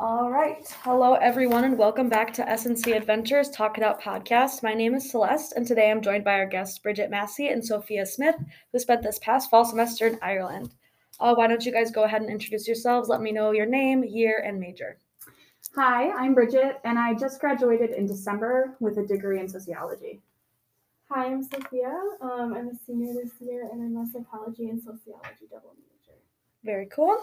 All right. Hello, everyone, and welcome back to SNC Adventures Talk It Out podcast. My name is Celeste, and today I'm joined by our guests Bridget Massey and Sophia Smith, who spent this past fall semester in Ireland. Uh, why don't you guys go ahead and introduce yourselves? Let me know your name, year, and major. Hi, I'm Bridget, and I just graduated in December with a degree in sociology. Hi, I'm Sophia. Um, I'm a senior this year, and I'm a psychology and sociology double major. Very cool.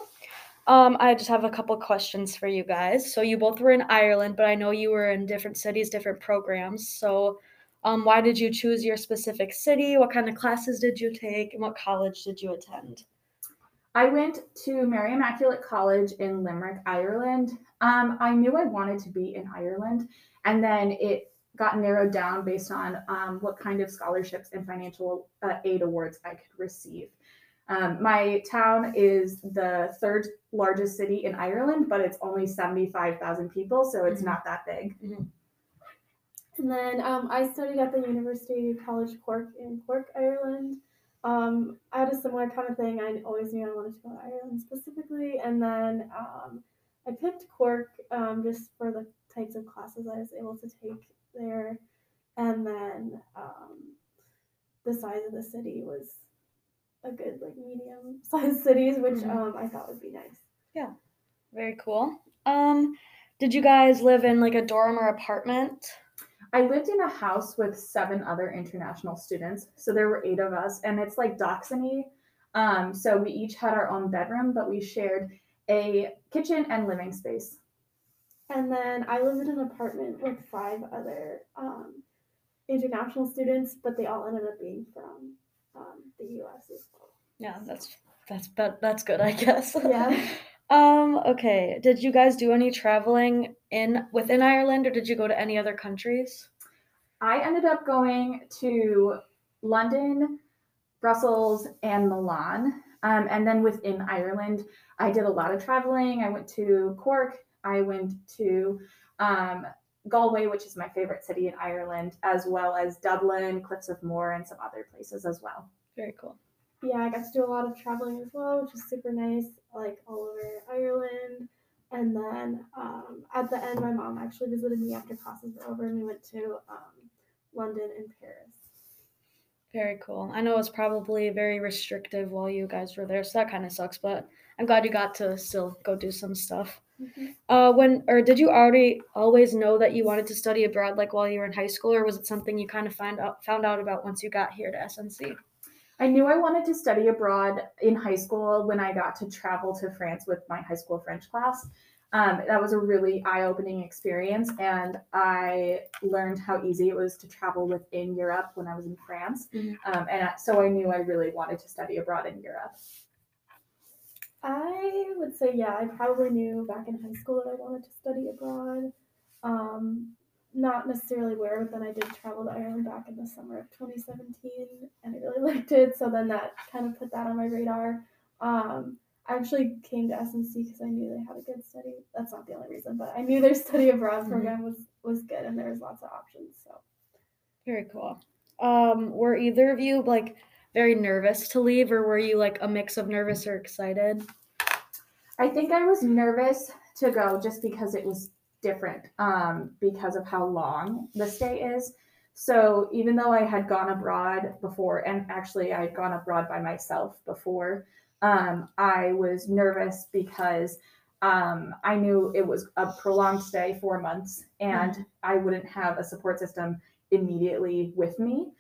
Um, I just have a couple questions for you guys. So you both were in Ireland, but I know you were in different cities, different programs. So, um, why did you choose your specific city? What kind of classes did you take, and what college did you attend? I went to Mary Immaculate College in Limerick, Ireland. Um, I knew I wanted to be in Ireland, and then it got narrowed down based on um, what kind of scholarships and financial uh, aid awards I could receive. Um, my town is the third largest city in Ireland, but it's only 75,000 people, so it's Mhm. not that big. And then um, I studied at the University College Cork in Cork, Ireland. Um, I had a similar kind of thing. I always knew I wanted to go to Ireland specifically, and then um, I picked Cork um, just for the types of classes I was able to take there, and then um, the size of the city was a good like medium sized cities, which Mhm. um, I thought would be nice. Yeah, very cool. Um, did you guys live in like a dorm or apartment? I lived in a house with seven other international students, so there were eight of us, and it's like Doxony. Um, so we each had our own bedroom, but we shared a kitchen and living space. And then I lived in an apartment with five other um, international students, but they all ended up being from um, the U.S. as well. Yeah, that's that's but that's good, I guess. Yeah. Um, okay. Did you guys do any traveling in within Ireland or did you go to any other countries? I ended up going to London, Brussels, and Milan. Um, and then within Ireland, I did a lot of traveling. I went to Cork. I went to um, Galway, which is my favorite city in Ireland, as well as Dublin, Cliffs of Moher, and some other places as well. Very cool. Yeah, I got to do a lot of traveling as well, which is super nice, like all over Ireland. And then um, at the end, my mom actually visited me after classes were over, and we went to um, London and Paris. Very cool. I know it's probably very restrictive while you guys were there, so that kind of sucks, but I'm glad you got to still go do some stuff. Uh, when or did you already always know that you wanted to study abroad like while you were in high school, or was it something you kind of find out found out about once you got here to SNC? I knew I wanted to study abroad in high school when I got to travel to France with my high school French class. Um, that was a really eye opening experience, and I learned how easy it was to travel within Europe when I was in France. Mhm. Um, and so I knew I really wanted to study abroad in Europe. I would say, yeah, I probably knew back in high school that I wanted to study abroad. Um, not necessarily where, but then I did travel to Ireland back in the summer of 2017 and I really liked it. So then that kind of put that on my radar. Um, I actually came to SNC because I knew they had a good study. That's not the only reason, but I knew their study abroad Mhm. program was, was good and there was lots of options. So Very cool. Um, were either of you like very nervous to leave, or were you like a mix of nervous or excited? I think I was nervous to go just because it was different, um, because of how long the stay is. So even though I had gone abroad before, and actually I had gone abroad by myself before, um, I was nervous because um, I knew it was a prolonged stay, four months, and I wouldn't have a support system immediately with me.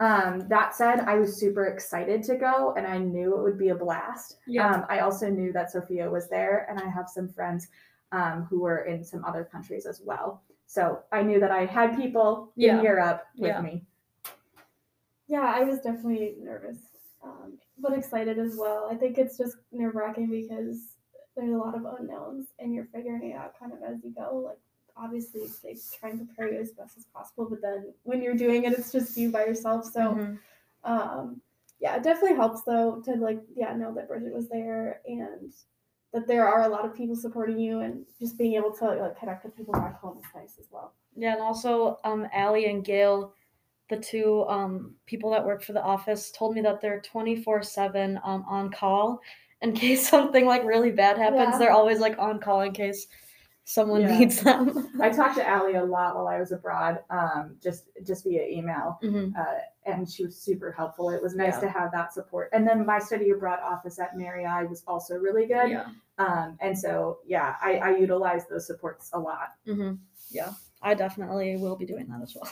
Um, that said, I was super excited to go, and I knew it would be a blast. Yeah. Um, I also knew that Sophia was there, and I have some friends um, who were in some other countries as well. So I knew that I had people Yeah. in Europe with Yeah. me. Yeah, I was definitely nervous, um, but excited as well. I think it's just nerve wracking because there's a lot of unknowns and you're figuring it out kind of as you go. Like, obviously, they try and prepare you as best as possible, but then when you're doing it, it's just you by yourself. So, Mhm. um, yeah, it definitely helps though to like, yeah, know that Bridget was there and that there are a lot of people supporting you and just being able to like connect with people back home is nice as well. Yeah, and also um, Allie and Gail, the two um, people that work for the office, told me that they're 24 7 um, on call in case something like really bad happens. Yeah. They're always like on call in case someone Yeah. needs them. I talked to Allie a lot while I was abroad, um, just just via email, Mhm. uh, and she was super helpful. It was nice Yeah. to have that support. And then my study abroad office at Mary I was also really good. Yeah. Um, and so yeah, I, I utilize those supports a lot. hmm Yeah, I definitely will be doing that as well.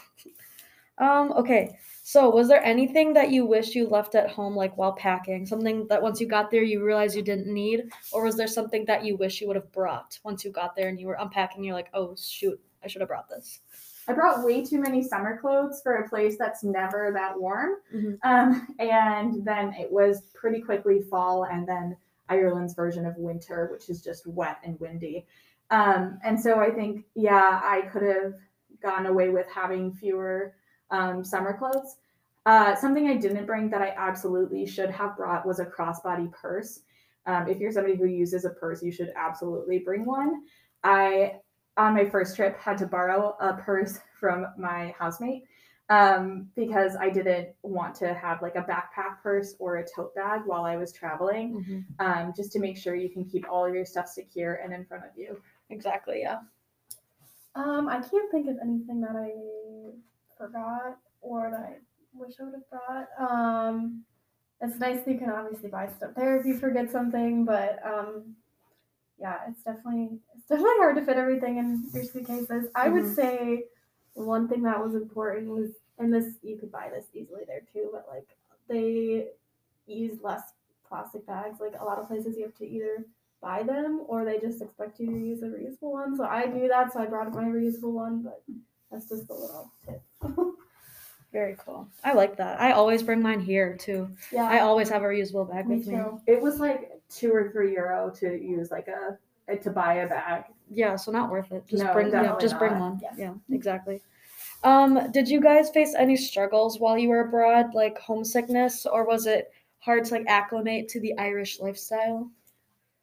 um, okay, so was there anything that you wish you left at home, like while packing? Something that once you got there you realized you didn't need, or was there something that you wish you would have brought once you got there and you were unpacking? You're like, oh shoot, I should have brought this. I brought way too many summer clothes for a place that's never that warm. Mhm. Um, and then it was pretty quickly fall, and then Ireland's version of winter, which is just wet and windy. Um, and so I think, yeah, I could have gone away with having fewer um, summer clothes. Uh, something I didn't bring that I absolutely should have brought was a crossbody purse. Um, if you're somebody who uses a purse, you should absolutely bring one. I on my first trip had to borrow a purse from my housemate um, because I didn't want to have like a backpack purse or a tote bag while I was traveling, Mhm. um, just to make sure you can keep all of your stuff secure and in front of you. Exactly. Yeah. Um, I can't think of anything that I forgot or that I wish I would have brought. Um, it's nice that you can obviously buy stuff there if you forget something, but um, yeah, it's definitely it's definitely hard to fit everything in your suitcases. I would Mhm. say one thing that was important was, and this you could buy this easily there too, but like they use less plastic bags. Like a lot of places, you have to either buy them or they just expect you to use a reusable one. So I do that, so I brought my reusable one, but that's just a little tip. Very cool. I like that. I always bring mine here too. yeah, I always have a reusable bag me with me. too. It was like two or three euro to use like a to buy a bag. Yeah, so not worth it. Just No, bring yeah, just bring one. Yes. Yeah, exactly. Um, did you guys face any struggles while you were abroad, like homesickness, or was it hard to like acclimate to the Irish lifestyle?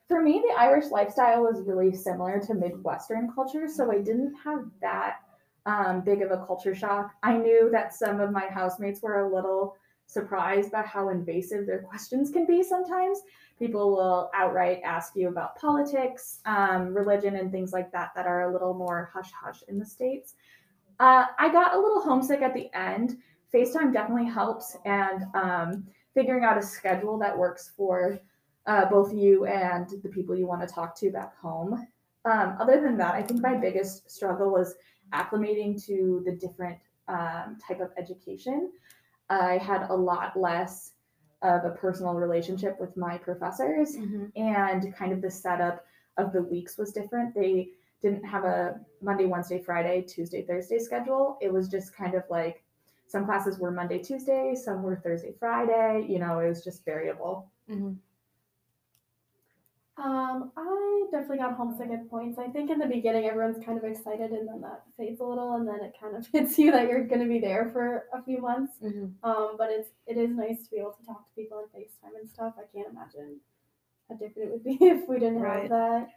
For me, the Irish lifestyle was really similar to Midwestern culture, so I didn't have that um, big of a culture shock. I knew that some of my housemates were a little surprised by how invasive their questions can be sometimes. People will outright ask you about politics, um, religion, and things like that that are a little more hush hush in the States. Uh, I got a little homesick at the end. FaceTime definitely helps, and um, figuring out a schedule that works for uh, both you and the people you want to talk to back home. Um, other than that, I think my biggest struggle was acclimating to the different um, type of education. I had a lot less of a personal relationship with my professors, and kind of the setup of the weeks was different. They didn't have a Monday, Wednesday, Friday, Tuesday, Thursday schedule. It was just kind of like some classes were Monday, Tuesday, some were Thursday, Friday. You know, it was just variable. hmm Um, I definitely got homesick at points. I think in the beginning everyone's kind of excited, and then that fades a little, and then it kind of hits you that you're going to be there for a few months. hmm Um, but it's it is nice to be able to talk to people on FaceTime and stuff. I can't imagine how different it would be if we didn't Right. have that.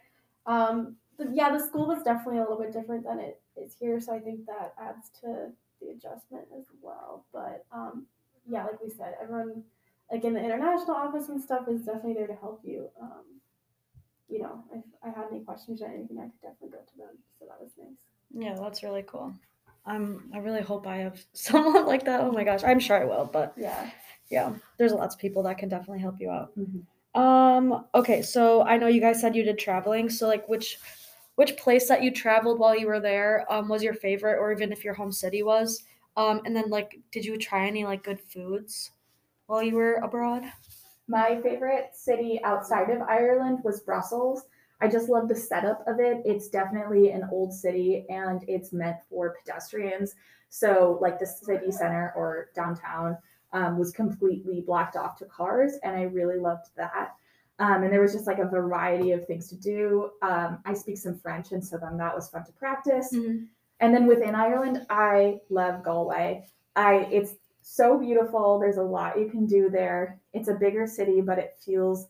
Um, but yeah, the school was definitely a little bit different than it is here, so I think that adds to the adjustment as well. But um, yeah, like we said, everyone like in the international office and stuff is definitely there to help you. Um, you know, if I had any questions or anything, I could definitely go to them. So that was nice. Yeah, that's really cool. I'm. I really hope I have someone like that. Oh my gosh, I'm sure I will. But Yeah. yeah, there's lots of people that can definitely help you out. Mhm. Um. Okay, so I know you guys said you did traveling. So like, which which place that you traveled while you were there um, was your favorite, or even if your home city was? Um, and then like, did you try any like good foods while you were abroad? My favorite city outside of Ireland was Brussels. I just love the setup of it. It's definitely an old city and it's meant for pedestrians. So, like the city center or downtown um, was completely blocked off to cars, and I really loved that. Um, and there was just like a variety of things to do. Um, I speak some French, and so then that was fun to practice. And then within Ireland, I love Galway. I it's so beautiful. There's a lot you can do there. It's a bigger city, but it feels,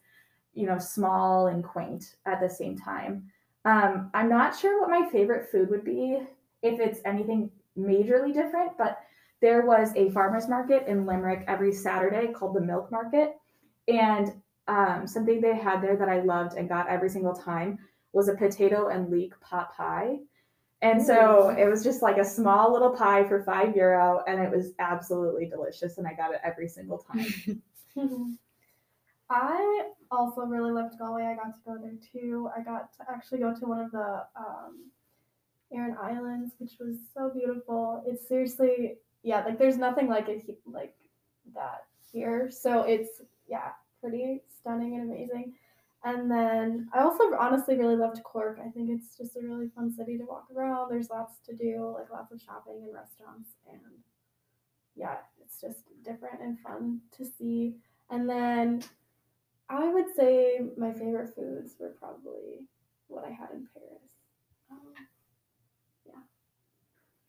you know, small and quaint at the same time. Um, I'm not sure what my favorite food would be if it's anything majorly different, but there was a farmers market in Limerick every Saturday called the Milk Market, and um, something they had there that I loved and got every single time was a potato and leek pot pie. And so it was just like a small little pie for five euro, and it was absolutely delicious. And I got it every single time. I also really loved Galway. I got to go there too. I got to actually go to one of the um, Aran Islands, which was so beautiful. It's seriously, yeah, like there's nothing like it like that here. So it's yeah, pretty stunning and amazing. And then I also honestly really loved Cork. I think it's just a really fun city to walk around. There's lots to do, like lots of shopping and restaurants, and yeah, it's just different and fun to see. And then I would say my favorite foods were probably what I had in Paris. Um,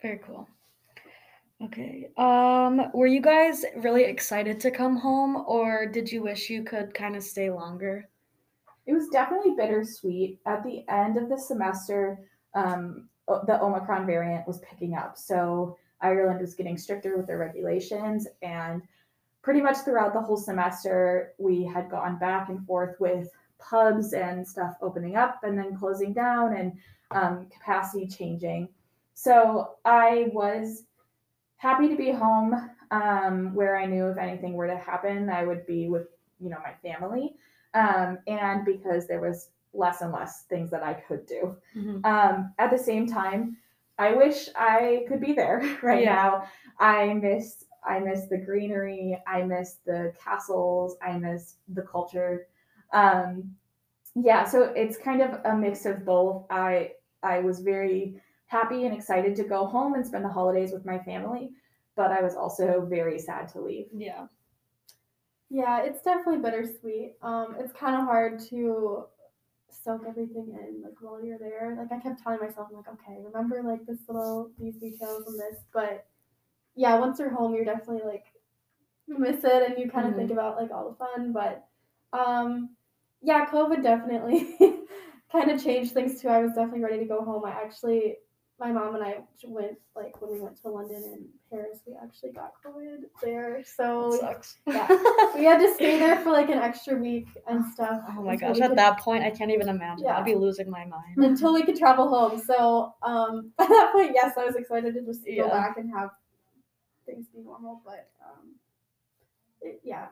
Very cool. Okay. Um, were you guys really excited to come home or did you wish you could kind of stay longer? It was definitely bittersweet. At the end of the semester, um, the Omicron variant was picking up. So Ireland was getting stricter with their regulations. And pretty much throughout the whole semester, we had gone back and forth with pubs and stuff opening up and then closing down and um, capacity changing. So I was happy to be home um, where I knew if anything were to happen, I would be with, you know, my family um, and because there was less and less things that I could do. Mhm. Um, at the same time, I wish I could be there right Yeah. now. I miss I miss the greenery. I miss the castles. I miss the culture. Um, yeah, so it's kind of a mix of both. I I was very happy and excited to go home and spend the holidays with my family, but I was also very sad to leave. Yeah. Yeah, it's definitely bittersweet. Um, it's kind of hard to soak everything in like while you're there. Like I kept telling myself, I'm like, okay, remember like this little these details and this, but yeah, once you're home, you're definitely like miss it and you kind of think about like all the fun. But um, yeah, COVID definitely kind of changed things too. I was definitely ready to go home. I actually, my mom and I went like when we went to London and Paris, we actually got COVID there. So sucks. yeah. we had to stay there for like an extra week and stuff. Oh my gosh, at could- that point I can't even imagine. Yeah. I'd be losing my mind. until we could travel home. So um, at that point, yes, I was excited to just Yeah. go back and have things be normal. But um, it, yeah,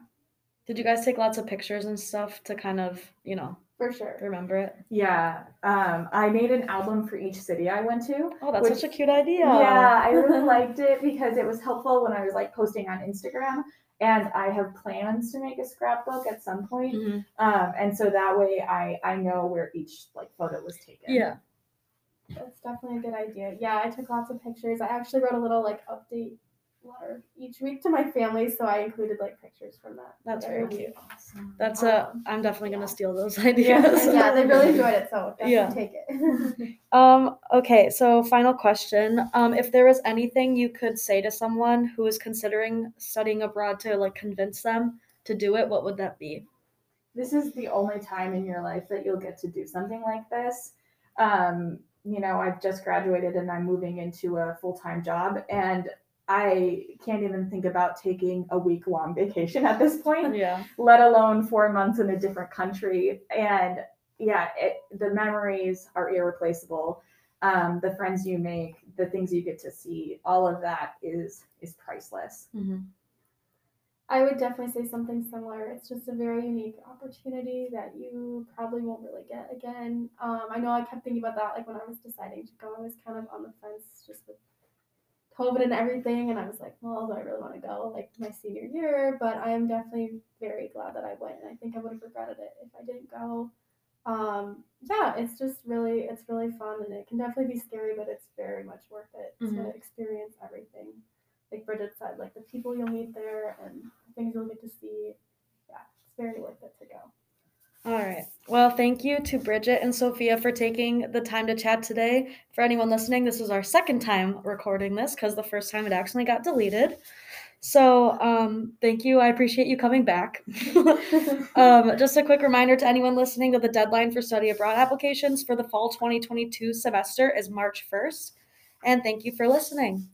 Did you guys take lots of pictures and stuff to kind of, you know, for sure. remember it? Yeah, um, I made an album for each city I went to. Oh, that's Which- such a cute idea. Yeah, I really liked it because it was helpful when I was like posting on Instagram. And I have plans to make a scrapbook at some point. Mhm. Um, and so that way I I know where each like photo was taken. Yeah. That's definitely a good idea. Yeah, I took lots of pictures. I actually wrote a little like update letter each week to my family, so I included like pictures from that. That's that very cute. Awesome. That's a. Um, I'm definitely gonna steal those Yeah, ideas. yeah, they really enjoyed it, so definitely Yeah. take it. Um, okay, so final question. Um, if there was anything you could say to someone who is considering studying abroad to like convince them to do it, what would that be? this is the only time in your life that you'll get to do something like this. Um, you know, I've just graduated and I'm moving into a full time job, and I can't even think about taking a week long vacation at this point, Yeah. let alone four months in a different country. And yeah, it, the memories are irreplaceable. Um, the friends you make, the things you get to see, all of that is is priceless. hmm I would definitely say something similar. It's just a very unique opportunity that you probably won't really get again. Um, I know I kept thinking about that like when I was deciding to go. I was kind of on the fence just with COVID and everything, and I was like, well, do I really want to go like my senior year? But I am definitely very glad that I went, and I think I would have regretted it if I didn't go. Um, yeah, it's just really, it's really fun, and it can definitely be scary, but it's very much worth it to Mhm. experience everything like Bridget said, like the people you'll meet there and the things you'll get to see. Yeah, it's very worth it to go. All right. Well, thank you to Bridget and Sophia for taking the time to chat today. For anyone listening, this is our second time recording this because the first time it actually got deleted. So, um, thank you. I appreciate you coming back. um, just a quick reminder to anyone listening that the deadline for study abroad applications for the fall 2022 semester is March 1st. And thank you for listening.